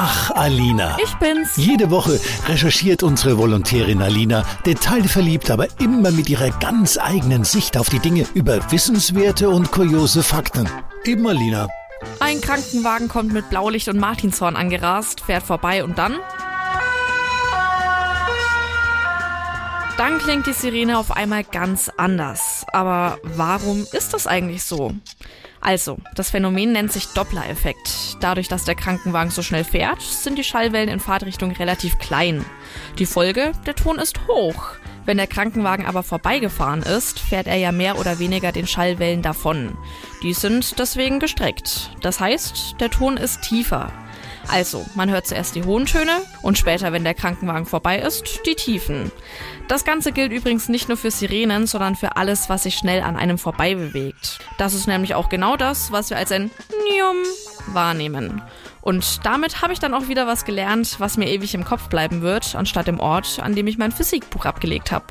Ach, Alina. Ich bin's. Jede Woche recherchiert unsere Volontärin Alina, detailverliebt, aber immer mit ihrer ganz eigenen Sicht auf die Dinge über wissenswerte und kuriose Fakten. Eben Alina. Ein Krankenwagen kommt mit Blaulicht und Martinshorn angerast, fährt vorbei und dann? Dann klingt die Sirene auf einmal ganz anders. Aber warum ist das eigentlich so? Also, das Phänomen nennt sich Doppler-Effekt. Dadurch, dass der Krankenwagen so schnell fährt, sind die Schallwellen in Fahrtrichtung relativ klein. Die Folge, der Ton ist hoch. Wenn der Krankenwagen aber vorbeigefahren ist, fährt er ja mehr oder weniger den Schallwellen davon. Die sind deswegen gestreckt. Das heißt, der Ton ist tiefer. Also, man hört zuerst die hohen Töne und später, wenn der Krankenwagen vorbei ist, die tiefen. Das Ganze gilt übrigens nicht nur für Sirenen, sondern für alles, was sich schnell an einem vorbei bewegt. Das ist nämlich auch genau das, was wir als ein Nium wahrnehmen. Und damit habe ich dann auch wieder was gelernt, was mir ewig im Kopf bleiben wird, anstatt im Ort, an dem ich mein Physikbuch abgelegt habe.